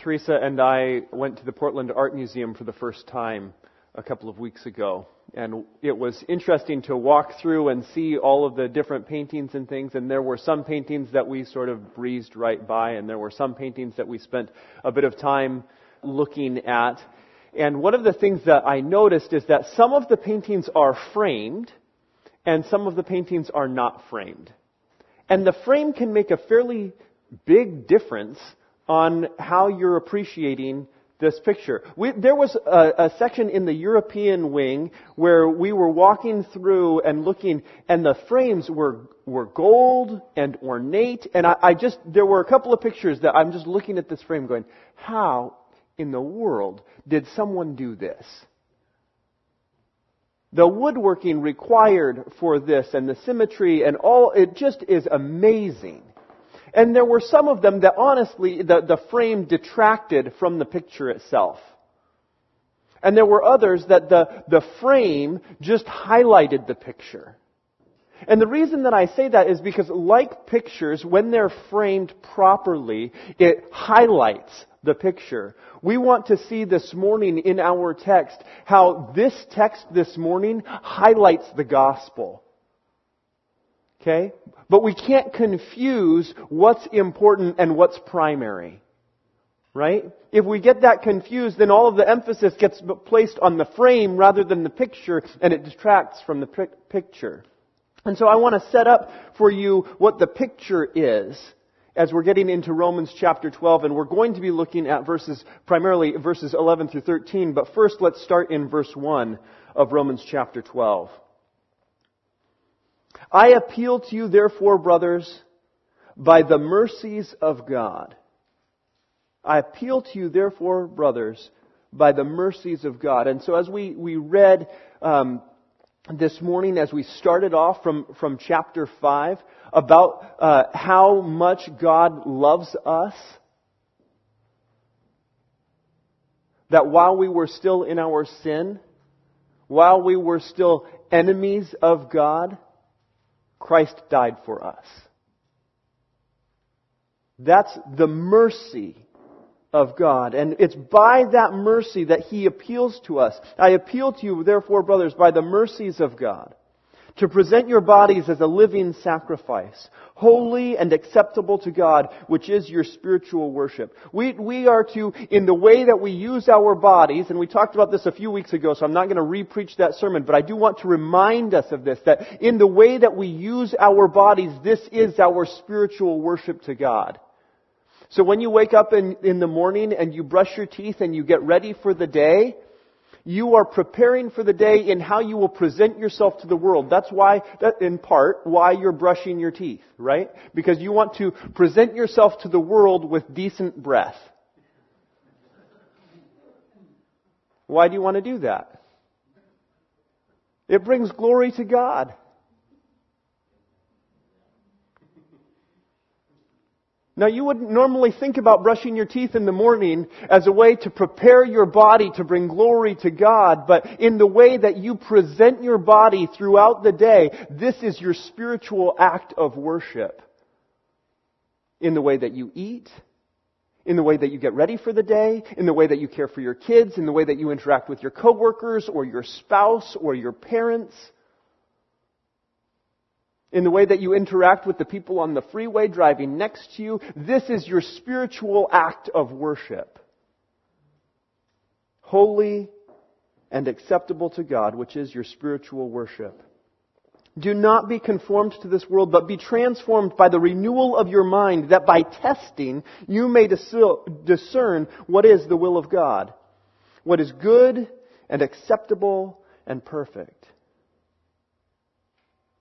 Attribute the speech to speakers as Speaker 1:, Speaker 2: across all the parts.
Speaker 1: Teresa and I went to the Portland Art Museum for the first time a couple of weeks ago. And it was interesting to walk through and see all of the different paintings and things. And there were some paintings that we sort of breezed right by, and there were some paintings that we spent a bit of time looking at. And one of the things that I noticed is that some of the paintings are framed, and some of the paintings are not framed. And the frame can make a fairly big difference on how you're appreciating this picture. We, there was a, a, section in the European wing where we were walking through and looking, and the frames were were gold and ornate. And I, I just there were a couple of pictures that I'm just looking at this frame, going, how in the world did someone do this? The woodworking required for this and the symmetry and all, it just is amazing. And there were some of them that honestly, the, the frame detracted from the picture itself. And there were others that the, the frame just highlighted the picture. And the reason that I say that is because like pictures, when they're framed properly, it highlights the picture. We want to see this morning in our text how this text this morning highlights the gospel. Okay? But we can't confuse what's important and what's primary. Right? If we get that confused, then all of the emphasis gets placed on the frame rather than the picture, and it detracts from the picture. And so I want to set up for you what the picture is as we're getting into Romans chapter 12, and we're going to be looking at verses, primarily verses 11 through 13, but first let's start in verse 1 of Romans chapter 12. I appeal to you, therefore, brothers, by the mercies of God. I appeal to you, therefore, brothers, by the mercies of God. And so as we, we read um, this morning, as we started off from, from chapter 5, about uh, how much God loves us, that while we were still in our sin, while we were still enemies of God, Christ died for us. That's the mercy of God. And it's by that mercy that He appeals to us. I appeal to you, therefore, brothers, by the mercies of God, to present your bodies as a living sacrifice, holy and acceptable to God, which is your spiritual worship. We, we are to, in the way that we use our bodies, and we talked about this a few weeks ago, so I'm not going to re-preach that sermon, but I do want to remind us of this, that in the way that we use our bodies, this is our spiritual worship to God. So when you wake up in, in the morning and you brush your teeth and you get ready for the day, you are preparing for the day in how you will present yourself to the world. That's why, that in part, why you're brushing your teeth, right? Because you want to present yourself to the world with decent breath. Why do you want to do that? It brings glory to God. Now you wouldn't normally think about brushing your teeth in the morning as a way to prepare your body to bring glory to God, but in the way that you present your body throughout the day, this is your spiritual act of worship. In the way that you eat, in the way that you get ready for the day, in the way that you care for your kids, in the way that you interact with your coworkers or your spouse or your parents in the way that you interact with the people on the freeway driving next to you. This is your spiritual act of worship. Holy and acceptable to God, which is your spiritual worship. Do not be conformed to this world, but be transformed by the renewal of your mind, that by testing you may discern what is the will of God, what is good and acceptable and perfect.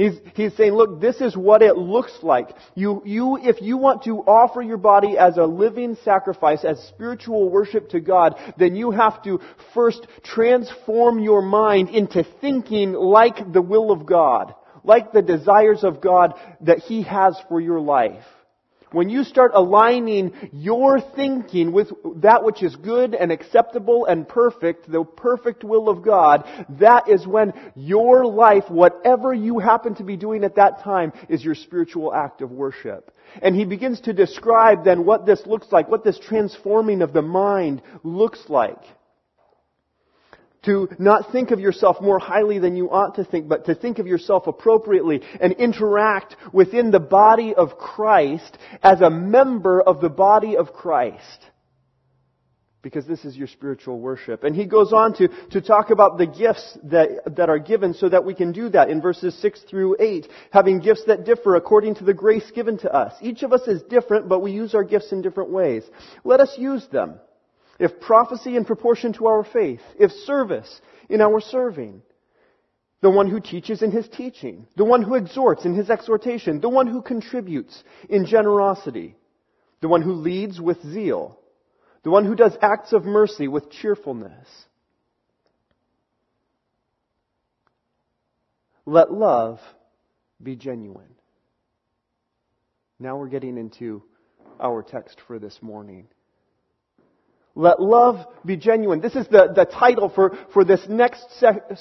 Speaker 1: He's, he's saying, look, this is what it looks like. You, you, if you want to offer your body as a living sacrifice, as spiritual worship to God, then you have to first transform your mind into thinking like the will of God, like the desires of God that He has for your life. When you start aligning your thinking with that which is good and acceptable and perfect, the perfect will of God, that is when your life, whatever you happen to be doing at that time, is your spiritual act of worship. And he begins to describe then what this looks like, what this transforming of the mind looks like to not think of yourself more highly than you ought to think, but to think of yourself appropriately and interact within the body of Christ as a member of the body of Christ. Because this is your spiritual worship. And he goes on to, to talk about the gifts that, that are given so that we can do that in verses 6 through 8. Having gifts that differ according to the grace given to us. Each of us is different, but we use our gifts in different ways. Let us use them if prophecy in proportion to our faith, if service in our serving, the one who teaches in his teaching, the one who exhorts in his exhortation, the one who contributes in generosity, the one who leads with zeal, the one who does acts of mercy with cheerfulness. Let love be genuine. Now we're getting into our text for this morning. Let love be genuine. This is the, the title for, for this next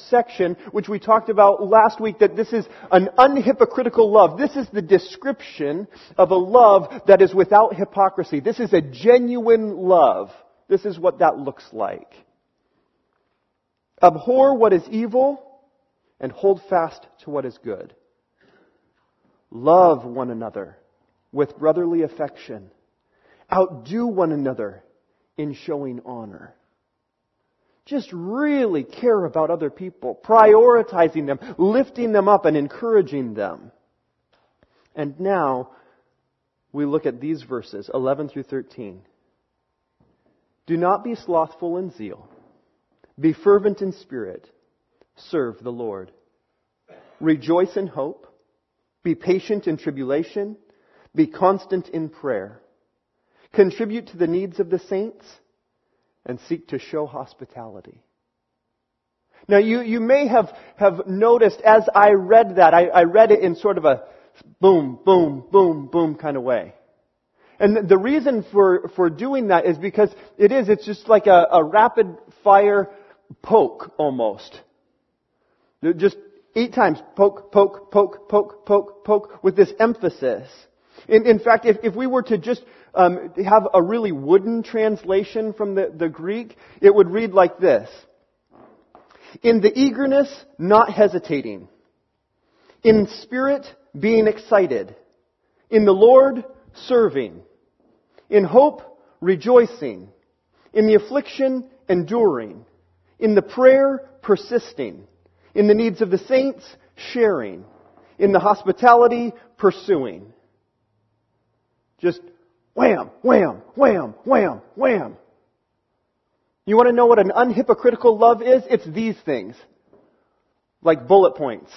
Speaker 1: section, which we talked about last week, that this is an unhypocritical love. This is the description of a love that is without hypocrisy. This is a genuine love. This is what that looks like. Abhor what is evil and hold fast to what is good. Love one another with brotherly affection. Outdo one another in showing honor. Just really care about other people, prioritizing them, lifting them up, and encouraging them. And now, we look at these verses, 11 through 13. Do not be slothful in zeal. Be fervent in spirit. Serve the Lord. Rejoice in hope. Be patient in tribulation. Be constant in prayer contribute to the needs of the saints, and seek to show hospitality. Now, you, you may have, have noticed as I read that, I, I read it in sort of a boom, boom, boom, boom kind of way. And the reason for, for doing that is because it is, it's just like a, a rapid fire poke almost. Just eight times poke, poke, poke, poke, poke, poke with this emphasis. In, in fact, if, if we were to just um, have a really wooden translation from the, the Greek, it would read like this. In the eagerness, not hesitating. In spirit, being excited. In the Lord, serving. In hope, rejoicing. In the affliction, enduring. In the prayer, persisting. In the needs of the saints, sharing. In the hospitality, pursuing. Just wham, wham, wham, wham, wham. You want to know what an unhypocritical love is? It's these things. Like bullet points.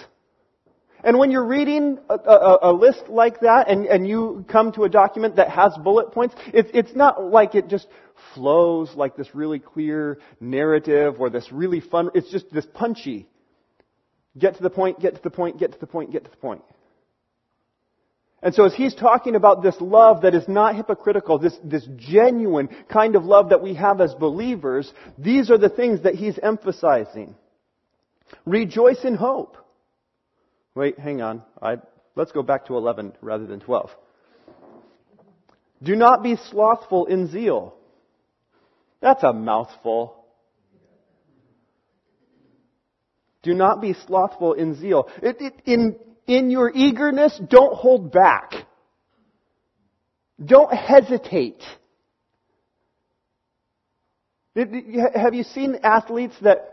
Speaker 1: And when you're reading a, a, a, list like that and, and you come to a document that has bullet points, it's, it's not like it just flows like this really clear narrative or this really fun, it's just this punchy. Get to the point, get to the point, get to the point, get to the point. And so as he's talking about this love that is not hypocritical, this, this genuine kind of love that we have as believers, these are the things that he's emphasizing. Rejoice in hope. Wait, hang on. I, let's go back to 11 rather than 12. Do not be slothful in zeal. That's a mouthful. Do not be slothful in zeal. It, it, in, in your eagerness, don't hold back. Don't hesitate. Have you seen athletes that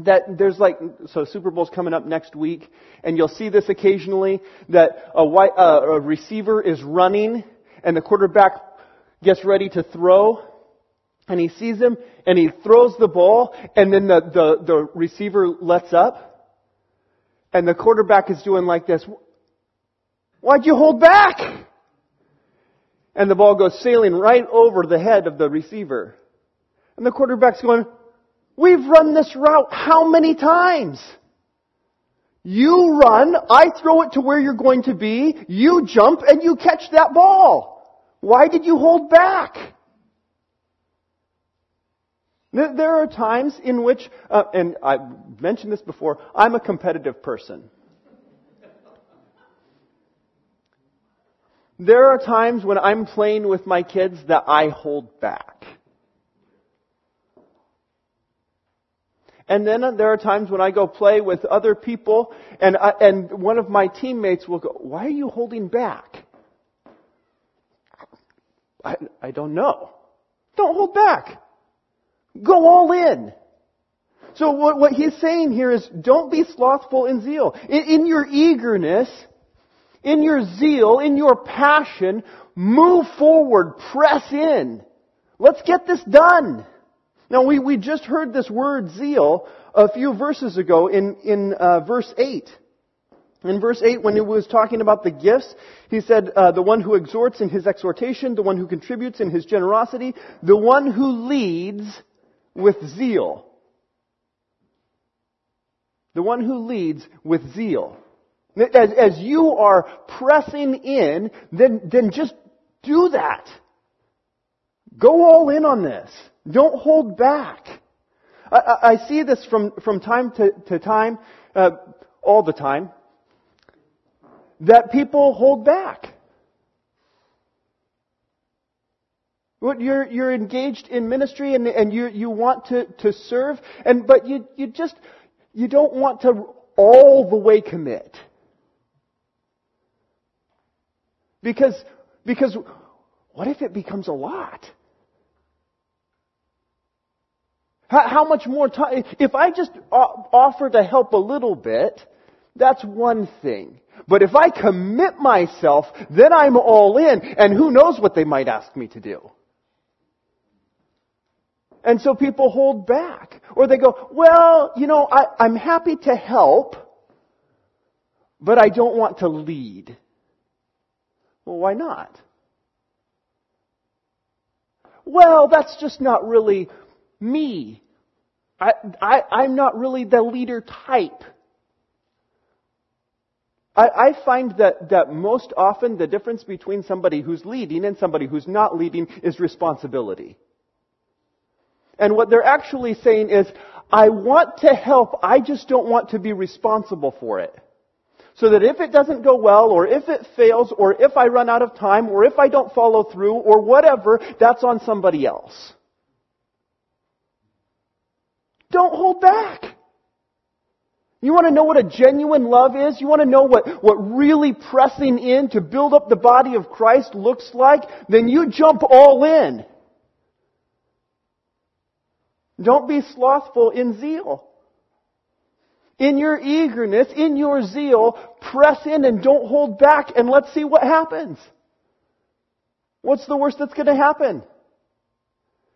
Speaker 1: that there's like so Super Bowl's coming up next week, and you'll see this occasionally that a, white, uh, a receiver is running and the quarterback gets ready to throw, and he sees him and he throws the ball, and then the the, the receiver lets up. And the quarterback is doing like this. Why'd you hold back? And the ball goes sailing right over the head of the receiver. And the quarterback's going, we've run this route how many times? You run, I throw it to where you're going to be, you jump, and you catch that ball. Why did you hold back? There are times in which, uh, and I've mentioned this before, I'm a competitive person. There are times when I'm playing with my kids that I hold back. And then there are times when I go play with other people and, I, and one of my teammates will go, why are you holding back? I, I don't know. Don't hold back. Go all in. So what, what he's saying here is don't be slothful in zeal. In, in your eagerness, in your zeal, in your passion, move forward, press in. Let's get this done. Now we, we just heard this word zeal a few verses ago in, in uh, verse 8. In verse 8, when he was talking about the gifts, he said, uh, the one who exhorts in his exhortation, the one who contributes in his generosity, the one who leads with zeal. The one who leads with zeal. As, as you are pressing in, then, then just do that. Go all in on this. Don't hold back. I, I see this from, from time to, to time, uh, all the time, that people hold back. You're, you're engaged in ministry and, and you, you want to, to serve, and, but you, you just, you don't want to all the way commit. Because, because what if it becomes a lot? How, how much more time? If I just offer to help a little bit, that's one thing. But if I commit myself, then I'm all in, and who knows what they might ask me to do. And so people hold back. Or they go, well, you know, I, I'm happy to help, but I don't want to lead. Well, why not? Well, that's just not really me. I, I, I'm not really the leader type. I, I find that, that most often the difference between somebody who's leading and somebody who's not leading is responsibility. And what they're actually saying is, I want to help, I just don't want to be responsible for it. So that if it doesn't go well, or if it fails, or if I run out of time, or if I don't follow through, or whatever, that's on somebody else. Don't hold back. You want to know what a genuine love is? You want to know what, what really pressing in to build up the body of Christ looks like? Then you jump all in. Don't be slothful in zeal. In your eagerness, in your zeal, press in and don't hold back and let's see what happens. What's the worst that's going to happen?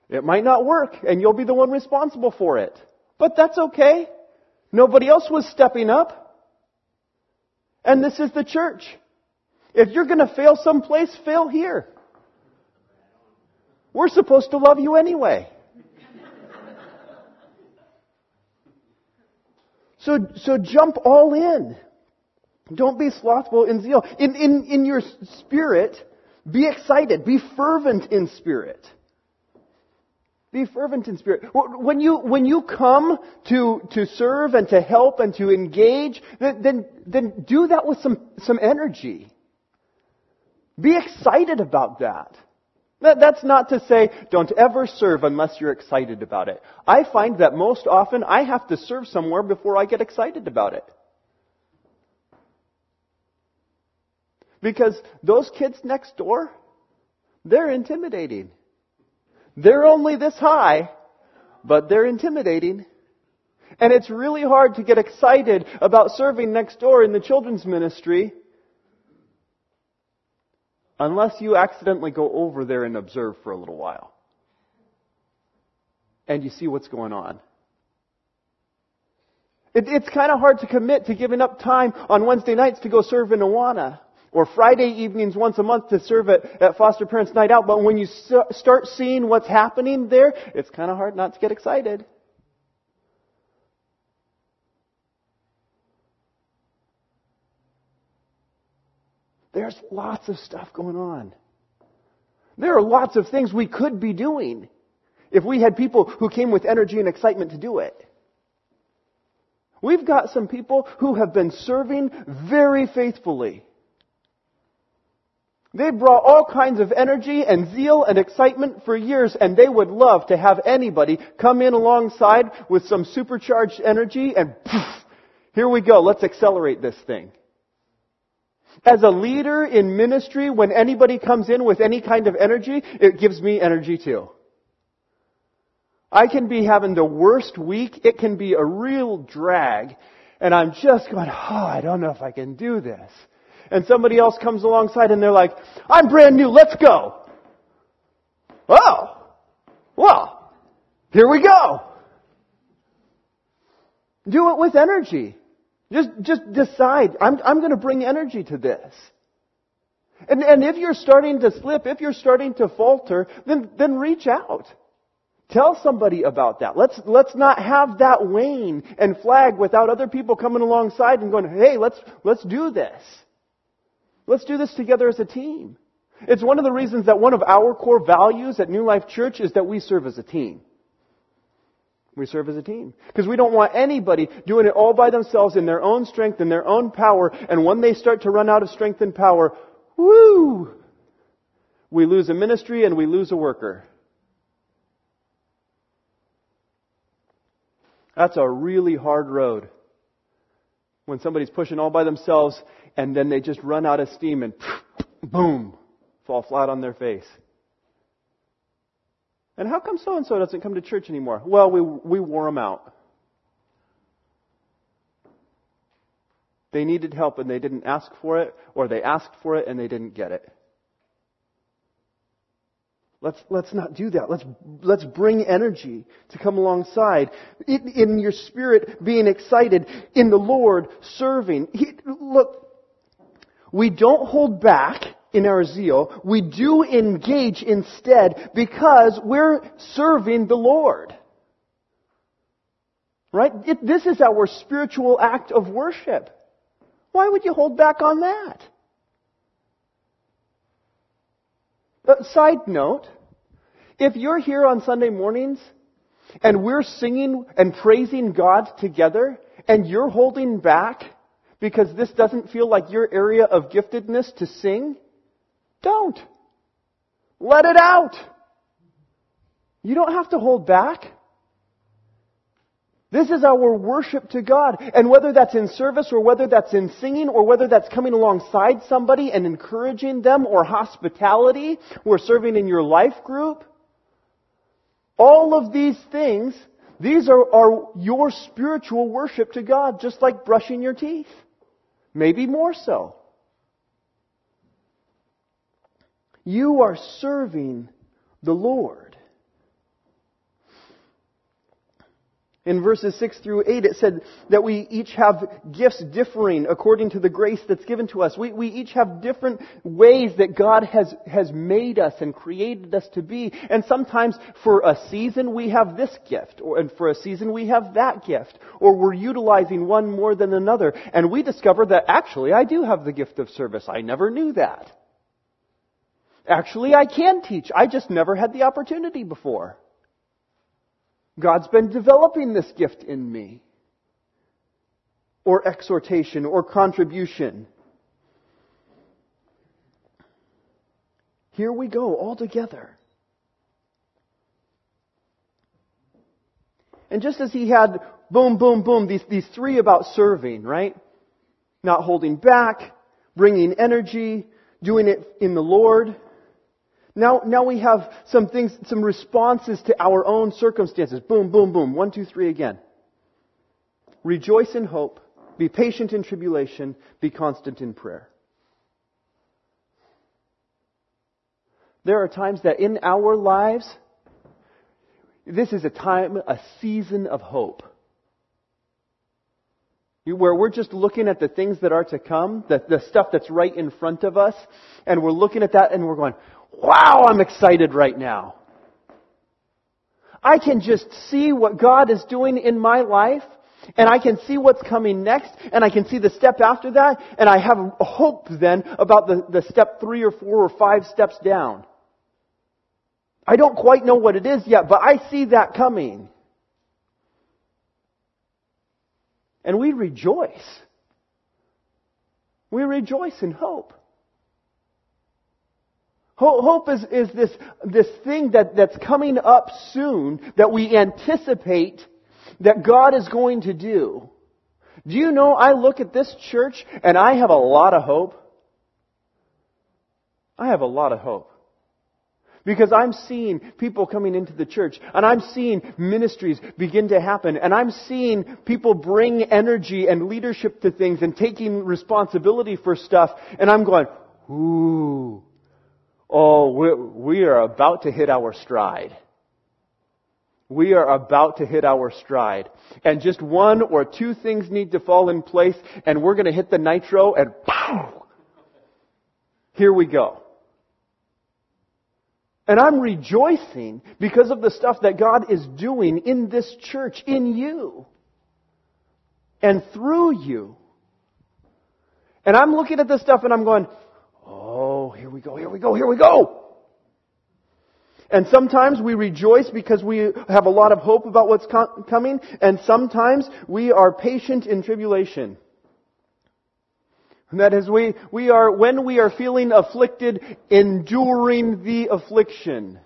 Speaker 1: It might not work and you'll be the one responsible for it. But that's okay. Nobody else was stepping up. And this is the church. If you're going to fail someplace, fail here. We're supposed to love you anyway. So, so jump all in. Don't be slothful in zeal. In, in, in your spirit, be excited. Be fervent in spirit. Be fervent in spirit. When you, when you come to, to serve and to help and to engage, then, then, then do that with some, some energy. Be excited about that. That, that's not to say don't ever serve unless you're excited about it. I find that most often I have to serve somewhere before I get excited about it. Because those kids next door, they're intimidating. They're only this high, but they're intimidating. And it's really hard to get excited about serving next door in the children's ministry unless you accidentally go over there and observe for a little while. And you see what's going on. It, it's kind of hard to commit to giving up time on Wednesday nights to go serve in Awana. Or Friday evenings once a month to serve at, at Foster Parents Night Out. But when you start seeing what's happening there, it's kind of hard not to get excited. There's lots of stuff going on. There are lots of things we could be doing if we had people who came with energy and excitement to do it. We've got some people who have been serving very faithfully. They brought all kinds of energy and zeal and excitement for years, and they would love to have anybody come in alongside with some supercharged energy and poof, here we go, let's accelerate this thing. As a leader in ministry, when anybody comes in with any kind of energy, it gives me energy too. I can be having the worst week. It can be a real drag. And I'm just going, oh, I don't know if I can do this. And somebody else comes alongside and they're like, I'm brand new, let's go. Oh, well, here we go. Do it with energy. Just, just decide, I'm, I'm going to bring energy to this. And, and if you're starting to slip, if you're starting to falter, then, then reach out. Tell somebody about that. Let's, let's not have that wane and flag without other people coming alongside and going, hey, let's, let's do this. Let's do this together as a team. It's one of the reasons that one of our core values at New Life Church is that we serve as a team. We serve as a team. Because we don't want anybody doing it all by themselves in their own strength and their own power. And when they start to run out of strength and power, whoo! We lose a ministry and we lose a worker. That's a really hard road. When somebody's pushing all by themselves and then they just run out of steam and boom, fall flat on their face. And how come so and so doesn't come to church anymore? Well, we, we wore them out. They needed help and they didn't ask for it, or they asked for it and they didn't get it. Let's, let's not do that. Let's, let's bring energy to come alongside. In, in your spirit, being excited. In the Lord, serving. He, look, we don't hold back in our zeal. We do engage instead because we're serving the Lord. Right? It, this is our spiritual act of worship. Why would you hold back on that? Uh, side note, if you're here on Sunday mornings and we're singing and praising God together and you're holding back because this doesn't feel like your area of giftedness to sing, don't. Let it out. You don't have to hold back. This is our worship to God. And whether that's in service or whether that's in singing or whether that's coming alongside somebody and encouraging them or hospitality or serving in your life group, all of these things, these are, are your spiritual worship to God, just like brushing your teeth. Maybe more so. You are serving the Lord. In verses 6 through 8, it said that we each have gifts differing according to the grace that's given to us. We, we each have different ways that God has, has made us and created us to be. And sometimes for a season we have this gift, or, and for a season we have that gift. Or we're utilizing one more than another. And we discover that actually I do have the gift of service. I never knew that. Actually, I can teach. I just never had the opportunity before. God's been developing this gift in me. Or exhortation or contribution. Here we go, all together. And just as he had boom, boom, boom, these, these three about serving, right? Not holding back, bringing energy, doing it in the Lord. Now, now we have some things, some responses to our own circumstances. Boom, boom, boom. One, two, three again. Rejoice in hope. Be patient in tribulation. Be constant in prayer. There are times that in our lives, this is a time, a season of hope. where we're just looking at the things that are to come, the, the stuff that's right in front of us, and we're looking at that and we're going, wow, I'm excited right now. I can just see what God is doing in my life, and I can see what's coming next, and I can see the step after that, and I have hope then about the, the step three or four or five steps down. I don't quite know what it is yet, but I see that coming. And we rejoice. We rejoice in hope. Hope is, is this, this thing that, that's coming up soon that we anticipate that God is going to do. Do you know, I look at this church and I have a lot of hope. I have a lot of hope. Because I'm seeing people coming into the church, and I'm seeing ministries begin to happen, and I'm seeing people bring energy and leadership to things and taking responsibility for stuff, and I'm going, ooh, oh, we, we are about to hit our stride. We are about to hit our stride. And just one or two things need to fall in place, and we're going to hit the nitro, and pow! Here we go. And I'm rejoicing because of the stuff that God is doing in this church, in you, and through you. And I'm looking at this stuff and I'm going, oh, here we go, here we go, here we go. And sometimes we rejoice because we have a lot of hope about what's coming, and sometimes we are patient in tribulation. And that is, we, we are, when we are feeling afflicted, enduring the affliction.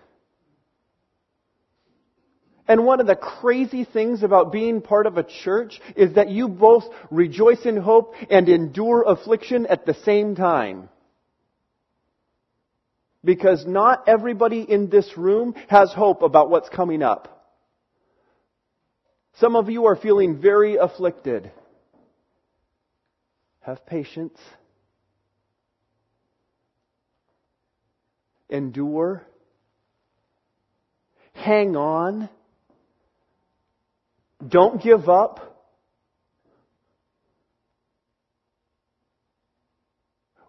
Speaker 1: And one of the crazy things about being part of a church is that you both rejoice in hope and endure affliction at the same time. Because not everybody in this room has hope about what's coming up. Some of you are feeling very afflicted. Have patience. Endure. Hang on. Don't give up.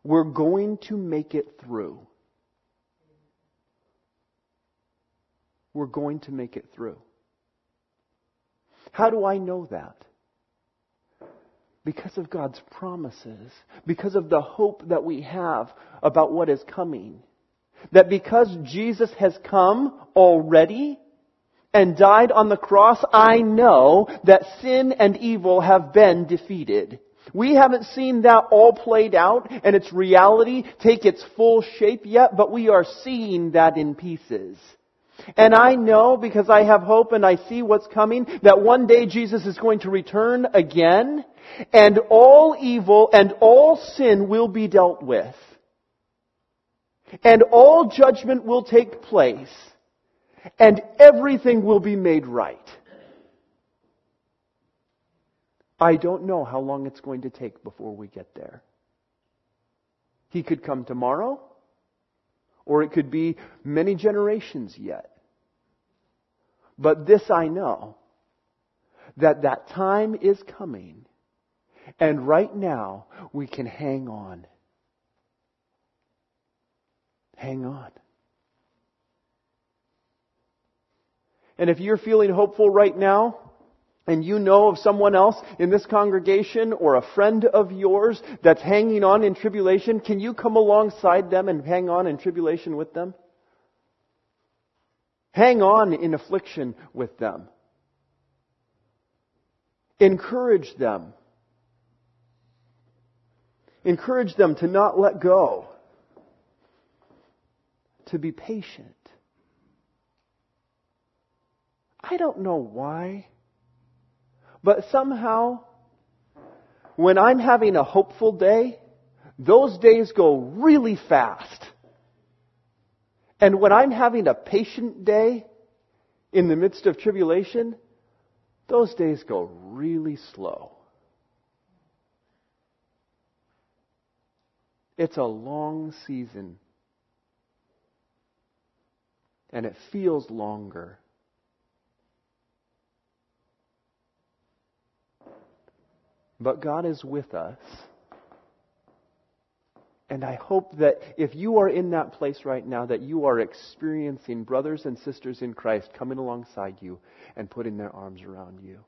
Speaker 1: We're going to make it through. We're going to make it through. How do I know that? because of God's promises, because of the hope that we have about what is coming. That because Jesus has come already and died on the cross, I know that sin and evil have been defeated. We haven't seen that all played out and its reality take its full shape yet, but we are seeing that in pieces. And I know because I have hope and I see what's coming that one day Jesus is going to return again and all evil and all sin will be dealt with. And all judgment will take place. And everything will be made right. I don't know how long it's going to take before we get there. He could come tomorrow, or it could be many generations yet. But this I know, that that time is coming and right now, we can hang on. Hang on. And if you're feeling hopeful right now, and you know of someone else in this congregation or a friend of yours that's hanging on in tribulation, can you come alongside them and hang on in tribulation with them? Hang on in affliction with them. Encourage them. Encourage them to not let go, to be patient. I don't know why, but somehow, when I'm having a hopeful day, those days go really fast. And when I'm having a patient day in the midst of tribulation, those days go really slow. It's a long season. And it feels longer. But God is with us. And I hope that if you are in that place right now, that you are experiencing brothers and sisters in Christ coming alongside you and putting their arms around you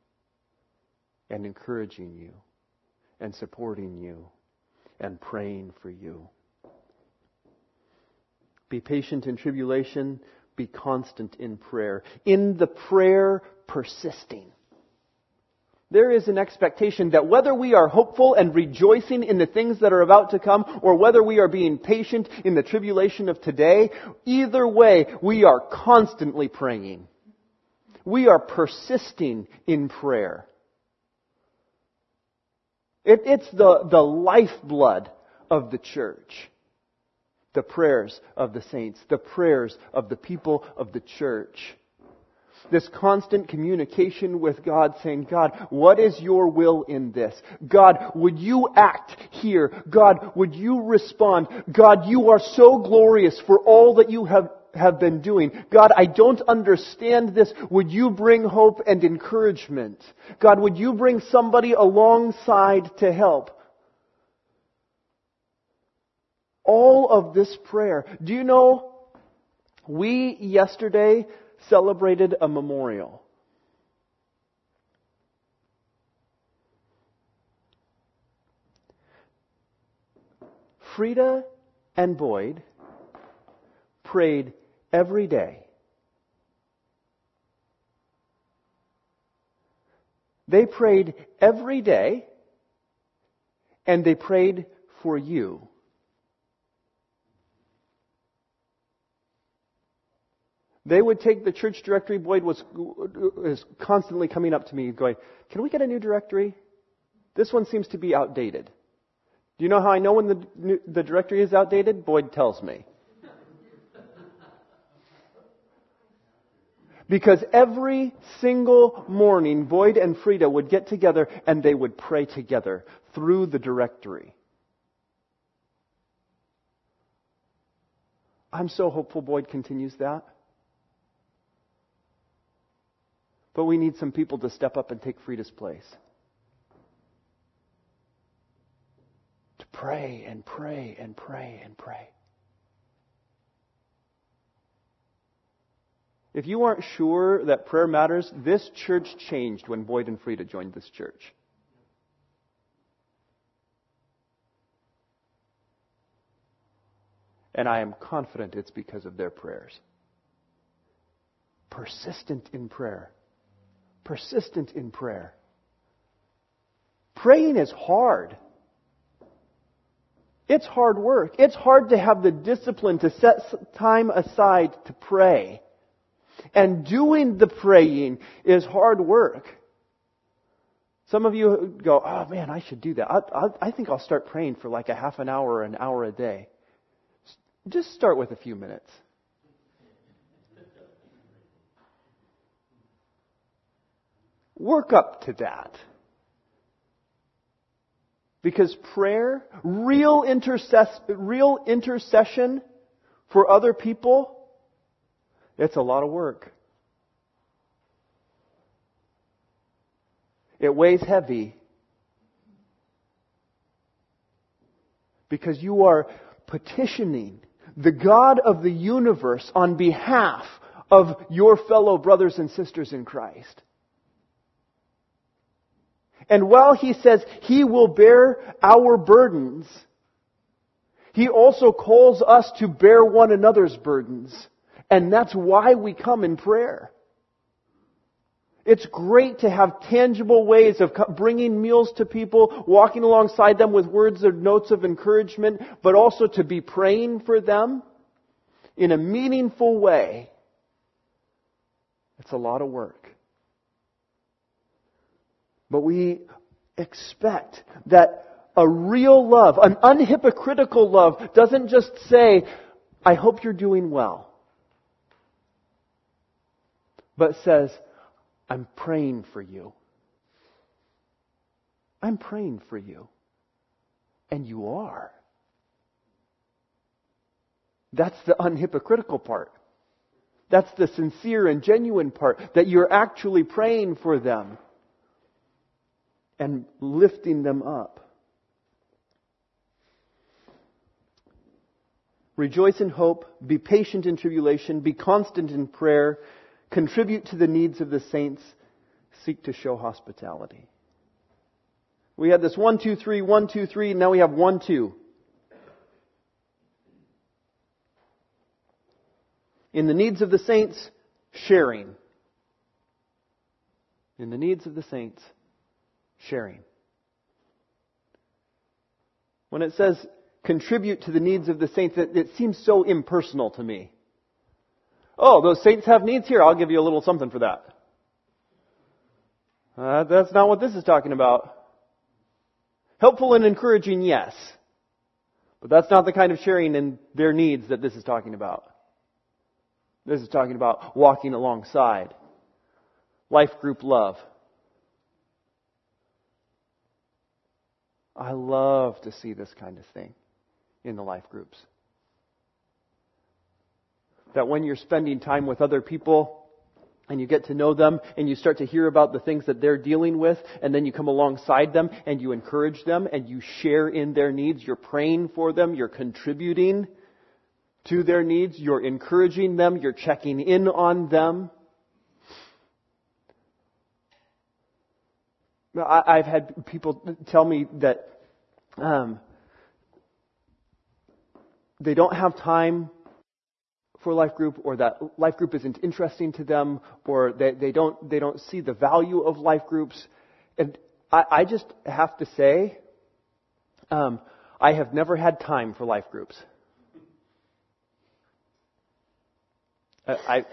Speaker 1: and encouraging you and supporting you and praying for you. Be patient in tribulation, be constant in prayer. In the prayer, persisting. There is an expectation that whether we are hopeful and rejoicing in the things that are about to come, or whether we are being patient in the tribulation of today, either way, we are constantly praying. We are persisting in prayer. It, it's the, the lifeblood of the church. The prayers of the saints, the prayers of the people of the church. This constant communication with God saying, God, what is your will in this? God, would you act here? God, would you respond? God, you are so glorious for all that you have have been doing. God, I don't understand this. Would you bring hope and encouragement? God, would you bring somebody alongside to help? All of this prayer. Do you know, we yesterday celebrated a memorial. Frida and Boyd prayed every day. They prayed every day, and they prayed for you. They would take the church directory. Boyd was, constantly coming up to me going, Can we get a new directory? This one seems to be outdated. Do you know how I know when the, the directory is outdated? Boyd tells me. Because every single morning, Boyd and Frida would get together and they would pray together through the directory. I'm so hopeful Boyd continues that. But we need some people to step up and take Frida's place. To pray and pray and pray and pray. If you aren't sure that prayer matters, this church changed when Boyd and Frida joined this church. And I am confident it's because of their prayers. Persistent in prayer. Persistent in prayer. Praying is hard. It's hard work. It's hard to have the discipline to set time aside to pray. And doing the praying is hard work. Some of you go, oh man, I should do that. I, I, I, think I'll start praying for like a half an hour or an hour a day. Just start with a few minutes. Work up to that. Because prayer, real, intercess- real intercession for other people, it's a lot of work. It weighs heavy. Because you are petitioning the God of the universe on behalf of your fellow brothers and sisters in Christ. And while he says he will bear our burdens, he also calls us to bear one another's burdens. And that's why we come in prayer. It's great to have tangible ways of bringing meals to people, walking alongside them with words or notes of encouragement, but also to be praying for them in a meaningful way. It's a lot of work. But we expect that a real love, an unhypocritical love, doesn't just say, I hope you're doing well but says, I'm praying for you. I'm praying for you. And you are. That's the unhypocritical part. That's the sincere and genuine part, that you're actually praying for them. And lifting them up. Rejoice in hope, be patient in tribulation, be constant in prayer, contribute to the needs of the saints, seek to show hospitality. We had this one, two, three, one, two, three, now we have one, two. In the needs of the saints, sharing. In the needs of the saints, sharing. When it says contribute to the needs of the saints, it, it seems so impersonal to me. Oh, those saints have needs here. I'll give you a little something for that. Uh, that's not what this is talking about. Helpful and encouraging, yes. But that's not the kind of sharing in their needs that this is talking about. This is talking about walking alongside. Life group love. I love to see this kind of thing in the life groups. That when you're spending time with other people, and you get to know them and you start to hear about the things that they're dealing with and then you come alongside them and you encourage them and you share in their needs. You're praying for them. You're contributing to their needs. You're encouraging them. You're checking in on them. I've had people tell me that um, they don't have time for life group or that life group isn't interesting to them or they, they don't they don't see the value of life groups. And i, I just have to say um, i have never had time for life groups. I, I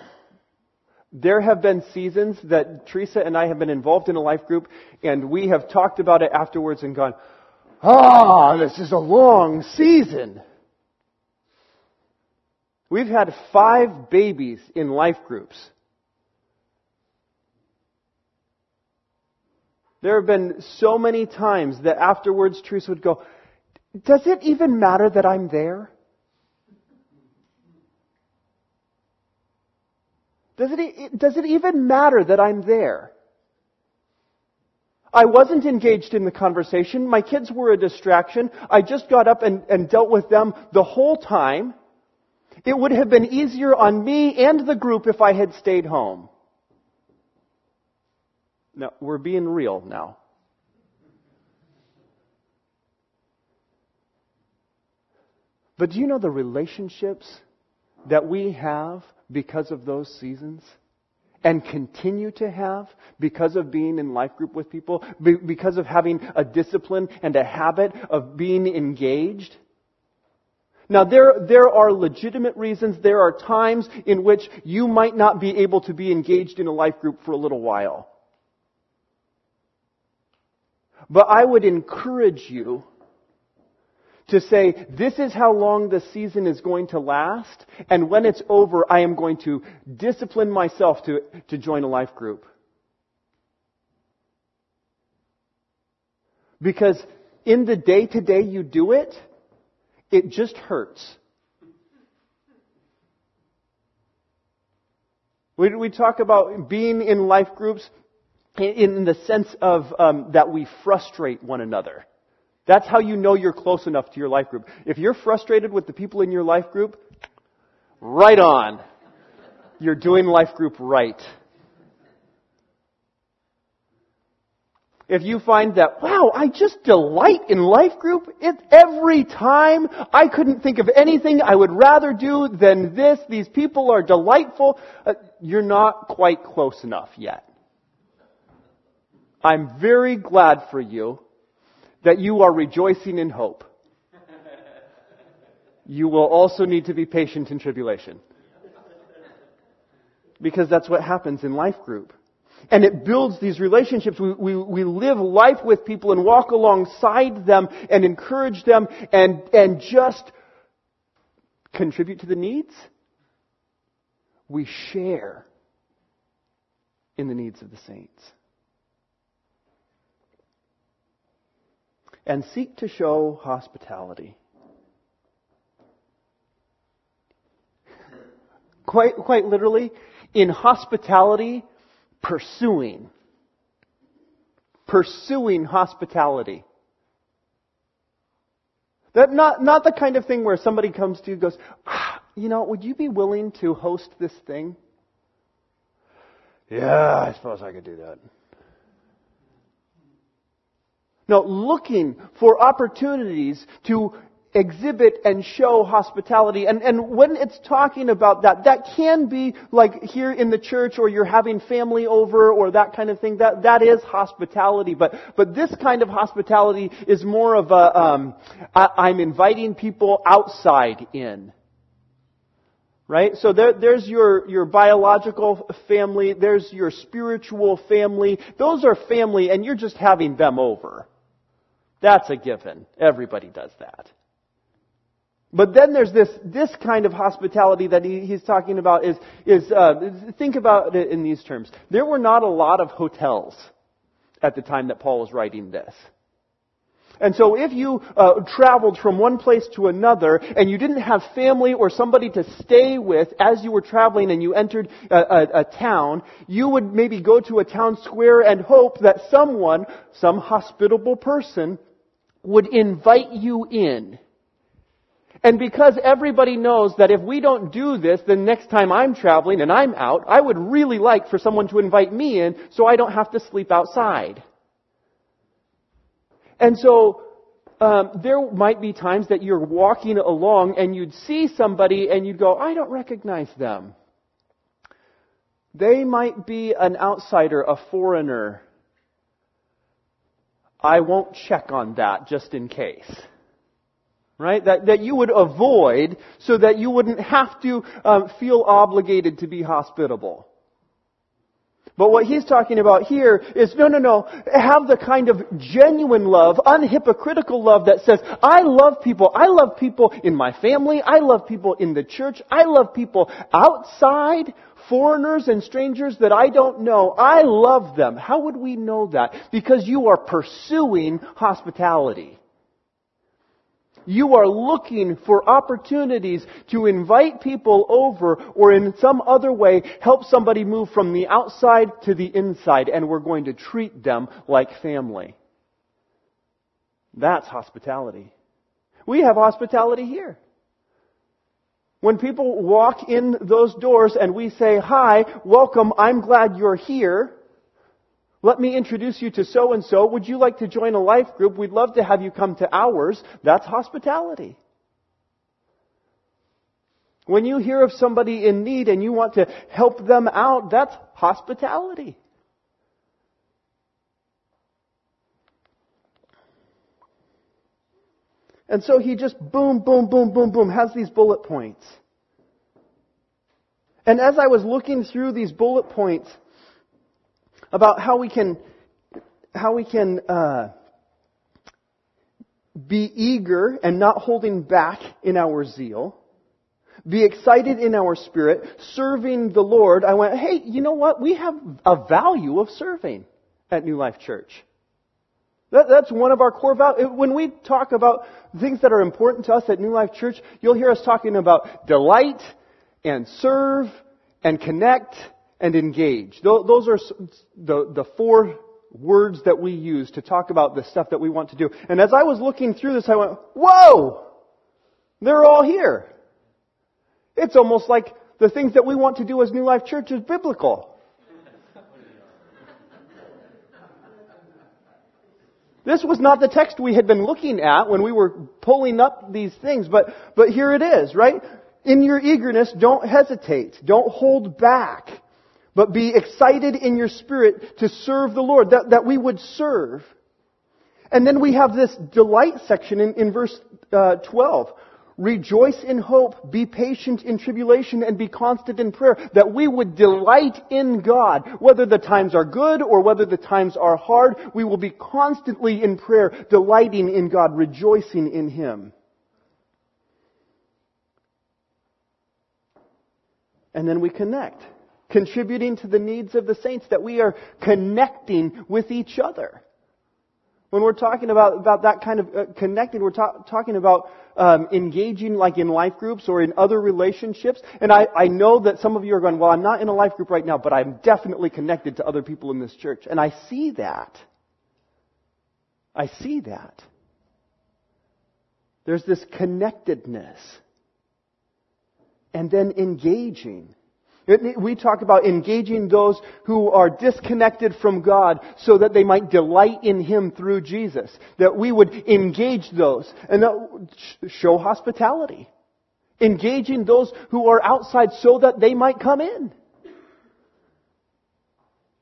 Speaker 1: there have been seasons that Teresa and I have been involved in a life group, and we have talked about it afterwards and gone, ah, oh, this is a long season. We've had five babies in life groups. There have been so many times that afterwards Teresa would go, Does it even matter that I'm there? Does it, does it even matter that I'm there? I wasn't engaged in the conversation. My kids were a distraction. I just got up and, and dealt with them the whole time. It would have been easier on me and the group if I had stayed home. Now, we're being real now. But do you know the relationships that we have because of those seasons? And continue to have because of being in life group with people, because of having a discipline and a habit of being engaged? Now there, there are legitimate reasons, there are times in which you might not be able to be engaged in a life group for a little while. But I would encourage you to say, this is how long the season is going to last, and when it's over, I am going to discipline myself to, to join a life group. Because in the day to day you do it, it just hurts. We, we talk about being in life groups in, in the sense of um, that we frustrate one another. That's how you know you're close enough to your life group. If you're frustrated with the people in your life group, right on. You're doing life group right. if you find that, wow, I just delight in life group it, every time. I couldn't think of anything I would rather do than this. These people are delightful. Uh, you're not quite close enough yet. I'm very glad for you that you are rejoicing in hope. You will also need to be patient in tribulation. Because that's what happens in life group and it builds these relationships. We, we, we live life with people and walk alongside them and encourage them and, and just contribute to the needs. We share in the needs of the saints. And seek to show hospitality. Quite, quite literally, in hospitality, pursuing. pursuing hospitality. That not, not the kind of thing where somebody comes to you and goes, ah, you know, would you be willing to host this thing? Yeah, I suppose I could do that. No, looking for opportunities to exhibit and show hospitality. And, and when it's talking about that, that can be like here in the church or you're having family over or that kind of thing. That, that is hospitality. But, but this kind of hospitality is more of a, um, I, I'm inviting people outside in. Right? So there, there's your, your biological family, there's your spiritual family. Those are family and you're just having them over. That's a given. Everybody does that. But then there's this, this kind of hospitality that he, he's talking about is, is uh, think about it in these terms. There were not a lot of hotels at the time that Paul was writing this. And so if you uh, traveled from one place to another and you didn't have family or somebody to stay with as you were traveling and you entered a, a, a town, you would maybe go to a town square and hope that someone, some hospitable person, would invite you in and because everybody knows that if we don't do this, then next time I'm traveling and I'm out, I would really like for someone to invite me in so I don't have to sleep outside. And so, um, there might be times that you're walking along and you'd see somebody and you'd go, I don't recognize them. They might be an outsider, a foreigner. I won't check on that just in case right? That, that you would avoid so that you wouldn't have to um, feel obligated to be hospitable. But what he's talking about here is no, no, no. Have the kind of genuine love, unhypocritical love that says, I love people. I love people in my family. I love people in the church. I love people outside, foreigners and strangers that I don't know. I love them. How would we know that? Because you are pursuing hospitality. You are looking for opportunities to invite people over or in some other way help somebody move from the outside to the inside and we're going to treat them like family. That's hospitality. We have hospitality here. When people walk in those doors and we say, hi, welcome, I'm glad you're here, let me introduce you to so and so. Would you like to join a life group? We'd love to have you come to ours. That's hospitality. When you hear of somebody in need and you want to help them out, that's hospitality. And so he just boom, boom, boom, boom, boom, has these bullet points. And as I was looking through these bullet points, about how we can, how we can uh, be eager and not holding back in our zeal, be excited in our spirit, serving the Lord. I went, hey, you know what? We have a value of serving at New Life Church. That, that's one of our core values. When we talk about things that are important to us at New Life Church, you'll hear us talking about delight and serve and connect and engage. Those are the, the four words that we use to talk about the stuff that we want to do. And as I was looking through this, I went, whoa! They're all here. It's almost like the things that we want to do as New Life Church is biblical. This was not the text we had been looking at when we were pulling up these things, but, but here it is, right? In your eagerness, don't hesitate. Don't hold back but be excited in your spirit to serve the Lord, that, that we would serve. And then we have this delight section in, in verse uh, 12. Rejoice in hope, be patient in tribulation, and be constant in prayer. That we would delight in God. Whether the times are good or whether the times are hard, we will be constantly in prayer, delighting in God, rejoicing in Him. And then we connect contributing to the needs of the saints, that we are connecting with each other. When we're talking about, about that kind of uh, connecting, we're ta- talking about um, engaging like in life groups or in other relationships. And I, I know that some of you are going, well, I'm not in a life group right now, but I'm definitely connected to other people in this church. And I see that. I see that. There's this connectedness. And then engaging. We talk about engaging those who are disconnected from God so that they might delight in Him through Jesus. That we would engage those and show hospitality. Engaging those who are outside so that they might come in.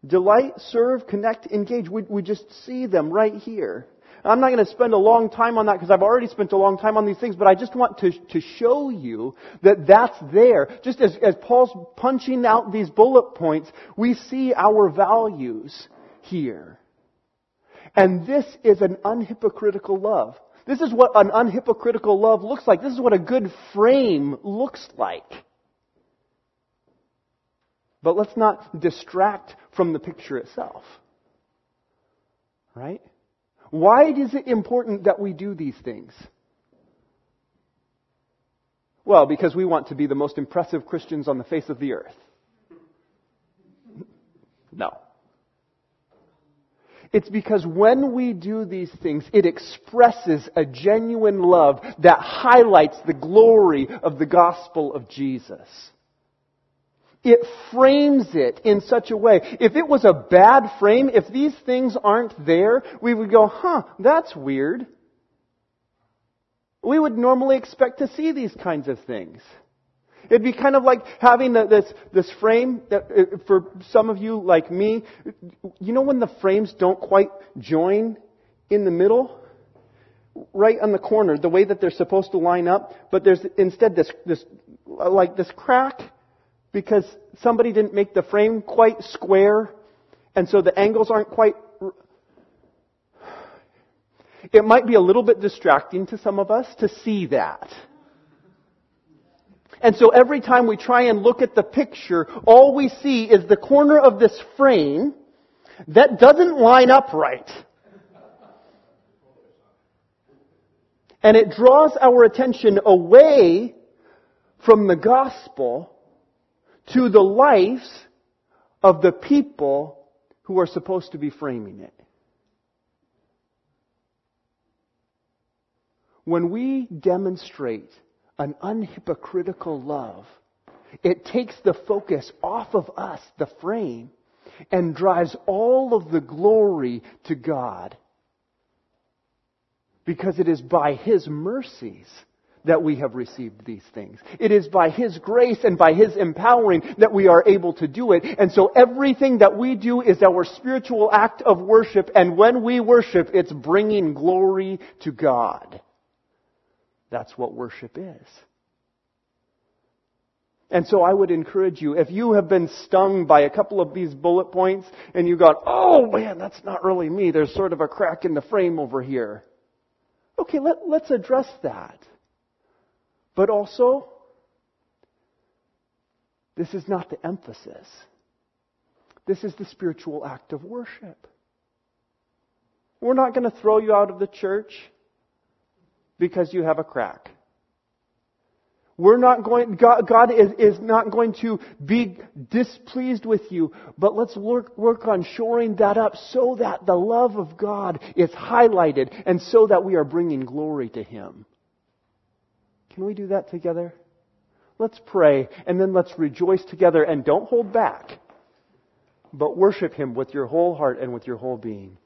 Speaker 1: Delight, serve, connect, engage. We, we just see them right here. I'm not going to spend a long time on that because I've already spent a long time on these things, but I just want to, to show you that that's there. Just as, as Paul's punching out these bullet points, we see our values here. And this is an unhypocritical love. This is what an unhypocritical love looks like. This is what a good frame looks like. But let's not distract from the picture itself. Right? Why is it important that we do these things? Well, because we want to be the most impressive Christians on the face of the earth. No. It's because when we do these things, it expresses a genuine love that highlights the glory of the gospel of Jesus. It frames it in such a way. If it was a bad frame, if these things aren't there, we would go, huh, that's weird. We would normally expect to see these kinds of things. It'd be kind of like having the, this, this frame that, uh, for some of you like me, you know when the frames don't quite join in the middle? Right on the corner, the way that they're supposed to line up, but there's instead this, this, like this crack because somebody didn't make the frame quite square, and so the angles aren't quite. It might be a little bit distracting to some of us to see that. And so every time we try and look at the picture, all we see is the corner of this frame that doesn't line up right. And it draws our attention away from the gospel to the lives of the people who are supposed to be framing it. When we demonstrate an unhypocritical love, it takes the focus off of us, the frame, and drives all of the glory to God. Because it is by His mercies that we have received these things. It is by His grace and by His empowering that we are able to do it. And so everything that we do is our spiritual act of worship. And when we worship, it's bringing glory to God. That's what worship is. And so I would encourage you, if you have been stung by a couple of these bullet points and you got, oh man, that's not really me. There's sort of a crack in the frame over here. Okay, let, let's address that. But also, this is not the emphasis. This is the spiritual act of worship. We're not going to throw you out of the church because you have a crack. We're not going, God, God is, is not going to be displeased with you, but let's work, work on shoring that up so that the love of God is highlighted and so that we are bringing glory to Him. Can we do that together? Let's pray and then let's rejoice together and don't hold back, but worship Him with your whole heart and with your whole being.